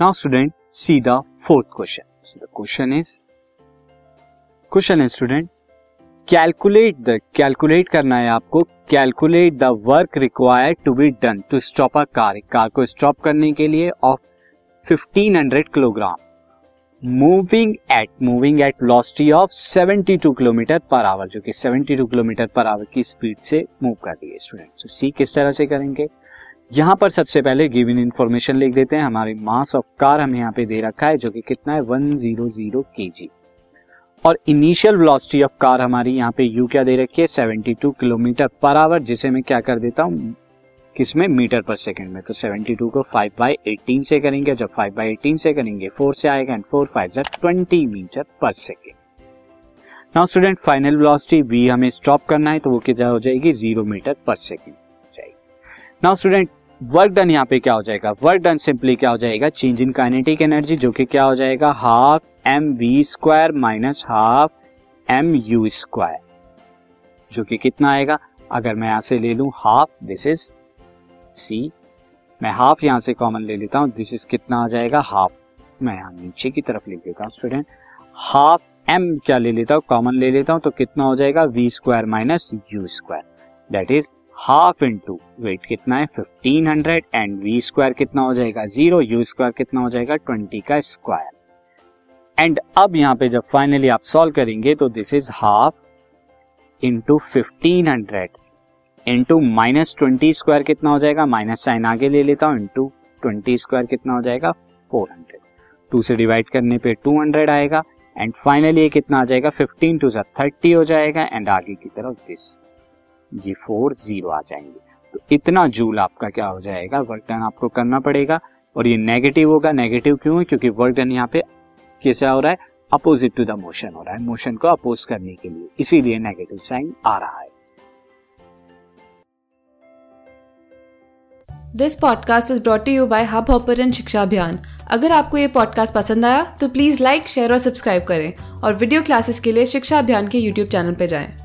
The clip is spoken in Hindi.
Now student see the fourth question question is question है स्टूडेंट कैलकुलेट द कैलकुलेट करना है आपको calculate the work required to be done to stop a car car को स्टॉप करने के लिए of 1500 kilogram moving at moving at velocity of 72 kilometre per hour जो कि 72 किलोमीटर पर आवर की स्पीड से मूव कर रही है स्टूडेंट तो सी किस तरह से करेंगे? यहाँ पर सबसे पहले गिवन इन्फॉर्मेशन लिख देते हैं। हमारे मास ऑफ़ कार हमें यहाँ पे दे रखा है, जो कि कितना है? 100 केजी और इनिशियल वेलोसिटी ऑफ़ कार हमारी यहाँ पे यू क्या दे रखी है? 72 किलोमीटर पर आवर जिसे मैं क्या कर देता हूँ? किसमें? मीटर पर सेकंड में। तो 72 को 5 बाई एटीन से करेंगे। जब 5 बाई एटीन से करेंगे 4 से आएगा एंड 4 फाइव जब twenty metre per second now student final velocity v हमें स्टॉप करना है तो वो कितना हो जाएगी? Zero metre per second now student work done यहाँ पे क्या हो जाएगा? वर्क डन सिंपली क्या हो जाएगा? चेंज इन काइनेटिक एनर्जी जो कि क्या हो जाएगा? Half m v square minus half m u square जो कि कितना आएगा? अगर मैं यहाँ से ले लू हाफ़ दिस इज़ सी मैं हाफ़ यहाँ से कॉमन ले लेता हूँ दिस इज़ कितना आ जाएगा? हाफ़ मैं यहाँ नीचे की तरफ़ ले लेता हूँ स्टूडेंट हाफ़ एम क्या ले लेता हूँ? कॉमन ले लेता हूँ तो कितना हो जाएगा? V square minus u square that is half into weight कितना है? Fifteen hundred and v square कितना हो जाएगा? ज़ीरो यू स्क्वायर कितना हो जाएगा? ट्वेंटी का स्क्वायर एंड अब यहाँ पे जब फाइनली आप सॉल्व करेंगे तो this is half into fifteen hundred into minus twenty square कितना हो जाएगा? माइनस साइन आगे ले लेता हूँ इंटू ट्वेंटी स्क्वायर कितना हो जाएगा? फोर हंड्रेड टू से डिवाइड करने पे टू हंड्रेड आएगा एंड फाइनली ये कितना आ जाएगा? फिफ्टीन टू थर्टी हो जाएगा एंड आगे की तरफ़ दिस ये फोर ज़ीरो आ जाएँगे। तो इतना जूल आपका क्या हो जाएगा? वर्क डन आपको करना पड़ेगा। और ये नेगेटिव होगा। नेगेटिव क्यों? है क्योंकि वर्क डन यहाँ पे कैसा हो रहा है? अपोजिट टू द मोशन हो रहा है। मोशन को अपोज करने के लिए। इसीलिए नेगेटिव साइन आ रहा है। This podcast is brought you by hub hopper शिक्षा अभियान अगर आपको ये पॉडकास्ट पसंद आया तो प्लीज़ लाइक शेयर और सब्सक्राइब करें। और वीडियो क्लासेस के लिए शिक्षा अभियान के यूट्यूब चैनल पर जाएँ।